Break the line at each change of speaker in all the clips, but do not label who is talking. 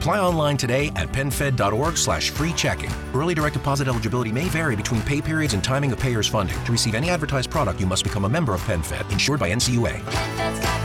Apply online today at penfed.org slash free checking. Early direct deposit eligibility may vary between pay periods and timing of payer's funding. To receive any advertised product, you must become a member of PenFed, insured by NCUA.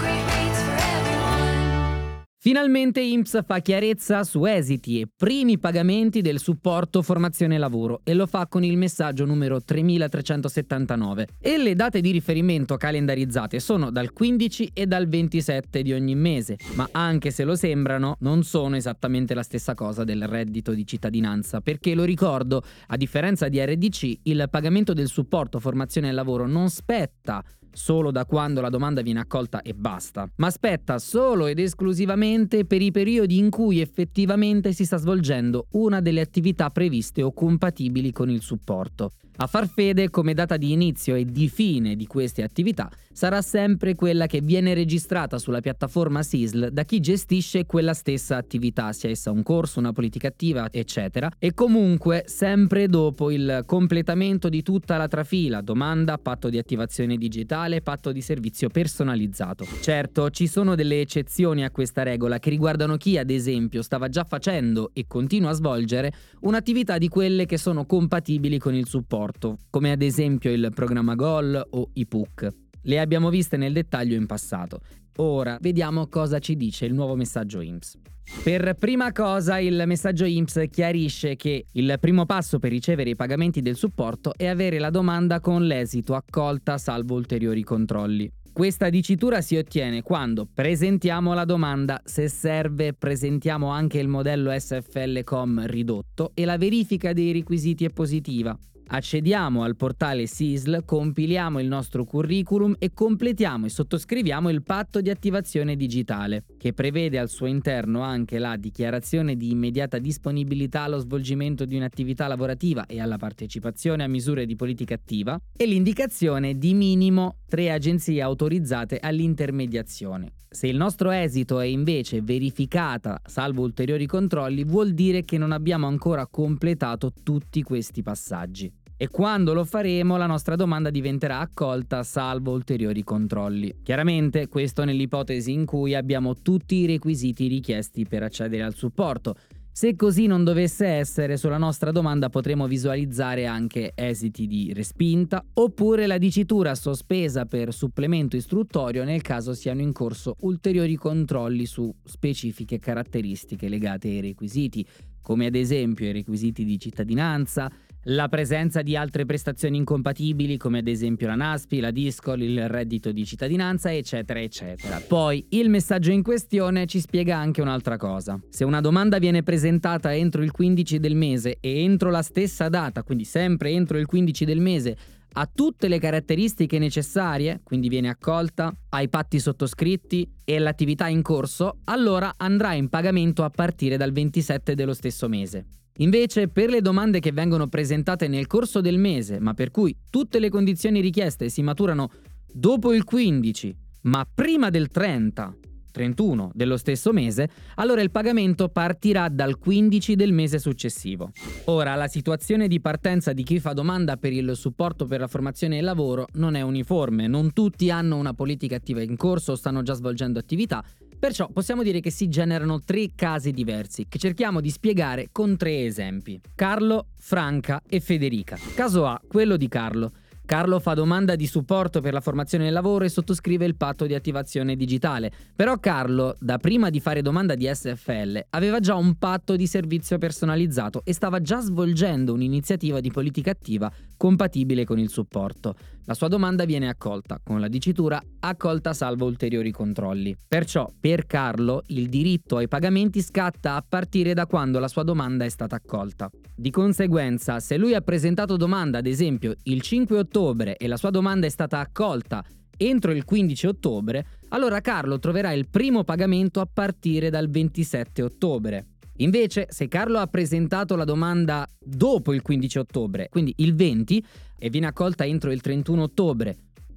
Finalmente IMSS fa chiarezza su esiti e primi pagamenti del supporto formazione lavoro e lo fa con il messaggio numero 3379 e le date di riferimento calendarizzate sono dal 15 e dal 27 di ogni mese, ma anche se lo sembrano non sono esattamente la stessa cosa del reddito di cittadinanza, perché lo ricordo, a differenza di RDC, il pagamento del supporto formazione lavoro non spetta solo da quando la domanda viene accolta e basta, ma aspetta solo ed esclusivamente per i periodi in cui effettivamente si sta svolgendo una delle attività previste o compatibili con il supporto. A far fede come data di inizio e di fine di queste attività sarà sempre quella che viene registrata sulla piattaforma SISL da chi gestisce quella stessa attività, sia essa un corso, una politica attiva, eccetera, e comunque sempre dopo il completamento di tutta la trafila, domanda, patto di attivazione digitale, patto di servizio personalizzato. Certo, ci sono delle eccezioni a questa regola che riguardano chi, ad esempio, stava già facendo e continua a svolgere un'attività di quelle che sono compatibili con il supporto come ad esempio il programma Goal o i PUC. Le abbiamo viste nel dettaglio in passato. Ora vediamo cosa ci dice il nuovo messaggio IMSS. Per prima cosa il messaggio IMSS chiarisce che il primo passo per ricevere i pagamenti del supporto è avere la domanda con l'esito accolta salvo ulteriori controlli. Questa dicitura si ottiene quando presentiamo la domanda, se serve presentiamo anche il modello SFL.com ridotto e la verifica dei requisiti è positiva. Accediamo al portale SISL, compiliamo il nostro curriculum e completiamo e sottoscriviamo il patto di attivazione digitale, che prevede al suo interno anche la dichiarazione di immediata disponibilità allo svolgimento di un'attività lavorativa e alla partecipazione a misure di politica attiva e l'indicazione di minimo tre agenzie autorizzate all'intermediazione. Se il nostro esito è invece verificata, salvo ulteriori controlli, vuol dire che non abbiamo ancora completato tutti questi passaggi. E quando lo faremo la nostra domanda diventerà accolta salvo ulteriori controlli. Chiaramente questo nell'ipotesi in cui abbiamo tutti i requisiti richiesti per accedere al supporto, se così non dovesse essere, sulla nostra domanda potremo visualizzare anche esiti di respinta oppure la dicitura sospesa per supplemento istruttorio nel caso siano in corso ulteriori controlli su specifiche caratteristiche legate ai requisiti, come ad esempio i requisiti di cittadinanza, la presenza di altre prestazioni incompatibili come ad esempio la NASPI, la DISCOL, il reddito di cittadinanza, eccetera, eccetera. Poi il messaggio in questione ci spiega anche un'altra cosa. Se una domanda viene presentata entro il 15 del mese e entro la stessa data, quindi sempre entro il 15 del mese, ha tutte le caratteristiche necessarie, quindi viene accolta, ha i patti sottoscritti e l'attività in corso, allora andrà in pagamento a partire dal 27 dello stesso mese. Invece, per le domande che vengono presentate nel corso del mese, ma per cui tutte le condizioni richieste si maturano dopo il 15, ma prima del 30, 31 dello stesso mese, allora il pagamento partirà dal 15 del mese successivo. Ora, la situazione di partenza di chi fa domanda per il supporto per la formazione e il lavoro non è uniforme, non tutti hanno una politica attiva in corso o stanno già svolgendo attività, perciò possiamo dire che si generano tre casi diversi che cerchiamo di spiegare con tre esempi. Carlo, Franca e Federica. Caso A, quello di Carlo. Carlo fa domanda di supporto per la formazione del lavoro e sottoscrive il patto di attivazione digitale. Però Carlo, da prima di fare domanda di SFL, aveva già un patto di servizio personalizzato e stava già svolgendo un'iniziativa di politica attiva compatibile con il supporto. La sua domanda viene accolta, con la dicitura accolta salvo ulteriori controlli. Perciò, per Carlo, il diritto ai pagamenti scatta a partire da quando la sua domanda è stata accolta. Di conseguenza, se lui ha presentato domanda, ad esempio, il 5 ottobre e la sua domanda è stata accolta entro il 15 ottobre, allora Carlo troverà il primo pagamento a partire dal 27 ottobre. Invece, se Carlo ha presentato la domanda dopo il 15 ottobre, quindi il 20, e viene accolta entro il 31 ottobre,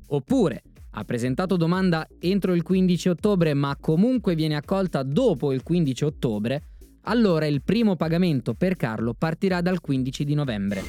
oppure ha presentato domanda entro il 15 ottobre ma comunque viene accolta dopo il 15 ottobre, allora il primo pagamento per Carlo partirà dal 15 di novembre.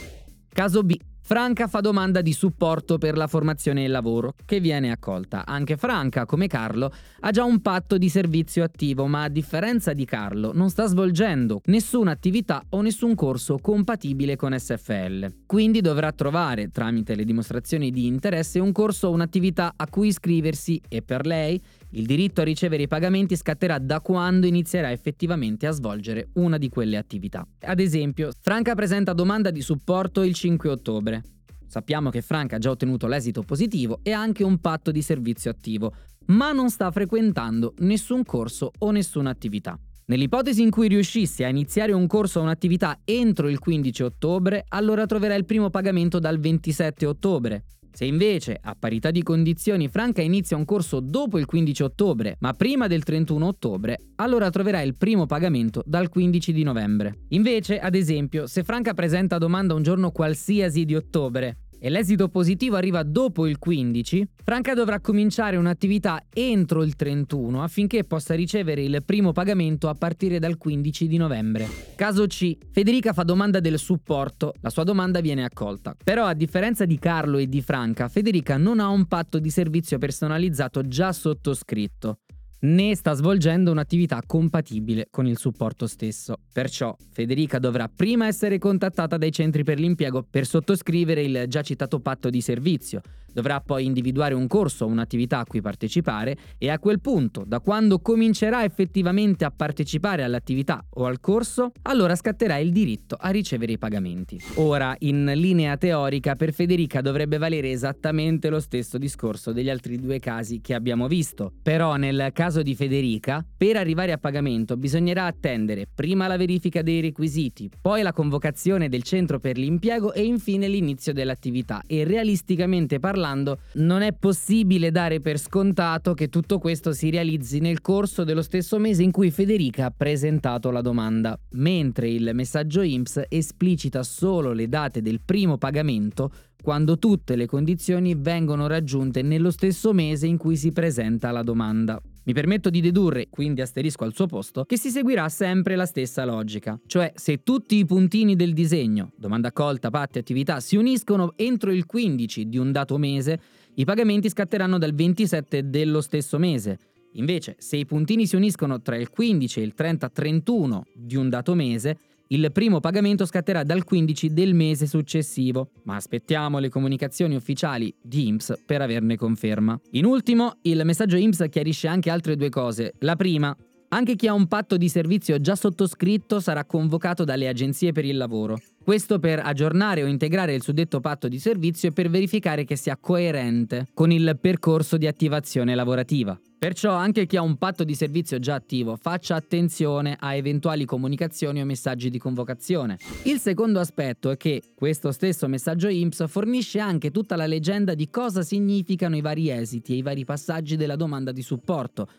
Caso B. Franca fa domanda di supporto per la formazione e il lavoro, che viene accolta. Anche Franca, come Carlo, ha già un patto di servizio attivo, ma a differenza di Carlo non sta svolgendo nessuna attività o nessun corso compatibile con SFL. Quindi dovrà trovare, tramite le dimostrazioni di interesse, un corso o un'attività a cui iscriversi e per lei il diritto a ricevere i pagamenti scatterà da quando inizierà effettivamente a svolgere una di quelle attività. Ad esempio, Franca presenta domanda di supporto il 5 ottobre. Sappiamo che Franca ha già ottenuto l'esito positivo e anche un patto di servizio attivo, ma non sta frequentando nessun corso o nessuna attività. Nell'ipotesi in cui riuscissi a iniziare un corso o un'attività entro il 15 ottobre, allora troverà il primo pagamento dal 27 ottobre. Se invece, a parità di condizioni, Franca inizia un corso dopo il 15 ottobre, ma prima del 31 ottobre, allora troverà il primo pagamento dal 15 di novembre. Invece, ad esempio, se Franca presenta domanda un giorno qualsiasi di ottobre, e l'esito positivo arriva dopo il 15, Franca dovrà cominciare un'attività entro il 31 affinché possa ricevere il primo pagamento a partire dal 15 di novembre. Caso C. Federica fa domanda del supporto, la sua domanda viene accolta. Però a differenza di Carlo e di Franca, Federica non ha un patto di servizio personalizzato già sottoscritto né sta svolgendo un'attività compatibile con il supporto stesso. Perciò Federica dovrà prima essere contattata dai centri per l'impiego per sottoscrivere il già citato patto di servizio, dovrà poi individuare un corso o un'attività a cui partecipare e a quel punto, da quando comincerà effettivamente a partecipare all'attività o al corso, allora scatterà il diritto a ricevere i pagamenti. Ora, in linea teorica, per Federica dovrebbe valere esattamente lo stesso discorso degli altri due casi che abbiamo visto, però nel caso di Federica, per arrivare a pagamento bisognerà attendere prima la verifica dei requisiti, poi la convocazione del centro per l'impiego e infine l'inizio dell'attività. E realisticamente parlando non è possibile dare per scontato che tutto questo si realizzi nel corso dello stesso mese in cui Federica ha presentato la domanda, mentre il messaggio IMSS esplicita solo le date del primo pagamento quando tutte le condizioni vengono raggiunte nello stesso mese in cui si presenta la domanda. Mi permetto di dedurre, quindi asterisco al suo posto, che si seguirà sempre la stessa logica, cioè se tutti i puntini del disegno, domanda colta, patti, attività, si uniscono entro il 15 di un dato mese, i pagamenti scatteranno dal 27 dello stesso mese. Invece, se i puntini si uniscono tra il 15 e il 30-31 di un dato mese, il primo pagamento scatterà dal 15 del mese successivo, ma aspettiamo le comunicazioni ufficiali di IMSS per averne conferma. In ultimo, il messaggio IMSS chiarisce anche altre due cose. La prima, anche chi ha un patto di servizio già sottoscritto sarà convocato dalle agenzie per il lavoro. Questo per aggiornare o integrare il suddetto patto di servizio e per verificare che sia coerente con il percorso di attivazione lavorativa. Perciò anche chi ha un patto di servizio già attivo faccia attenzione a eventuali comunicazioni o messaggi di convocazione. Il secondo aspetto è che questo stesso messaggio IMSS fornisce anche tutta la leggenda di cosa significano i vari esiti e i vari passaggi della domanda di supporto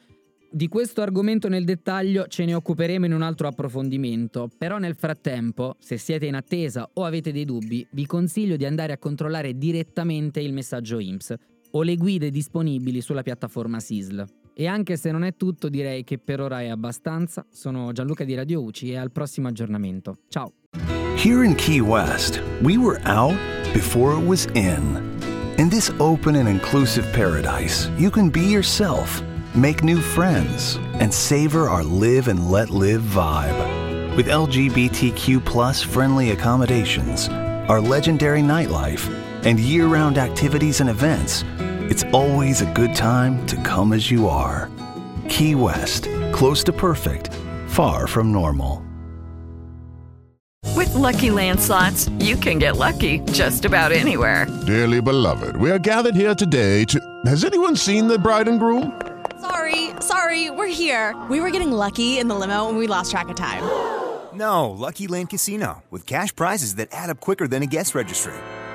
di questo argomento nel dettaglio ce ne occuperemo in un altro approfondimento, però nel frattempo, se siete in attesa o avete dei dubbi, vi consiglio di andare a controllare direttamente il messaggio IMSS o le guide disponibili sulla piattaforma SISL. E anche se non è tutto, direi che per ora è abbastanza. Sono Gianluca di Radio UCI e al prossimo aggiornamento. Ciao!
Here in Key West, we were out before it was in. In this open and inclusive paradise, you can be yourself. make new friends, and savor our live and let live vibe. With LGBTQ friendly accommodations, our legendary nightlife, and year round activities and events, it's always a good time to come as you are. Key West, close to perfect, far from normal.
With Lucky Land slots, you can get lucky just about anywhere.
Dearly beloved, we are gathered here today to. Has anyone seen the bride and groom?
Sorry, sorry, we're here. We were getting lucky in the limo and we lost track of time.
No, Lucky Land Casino, with cash prizes that add up quicker than a guest registry.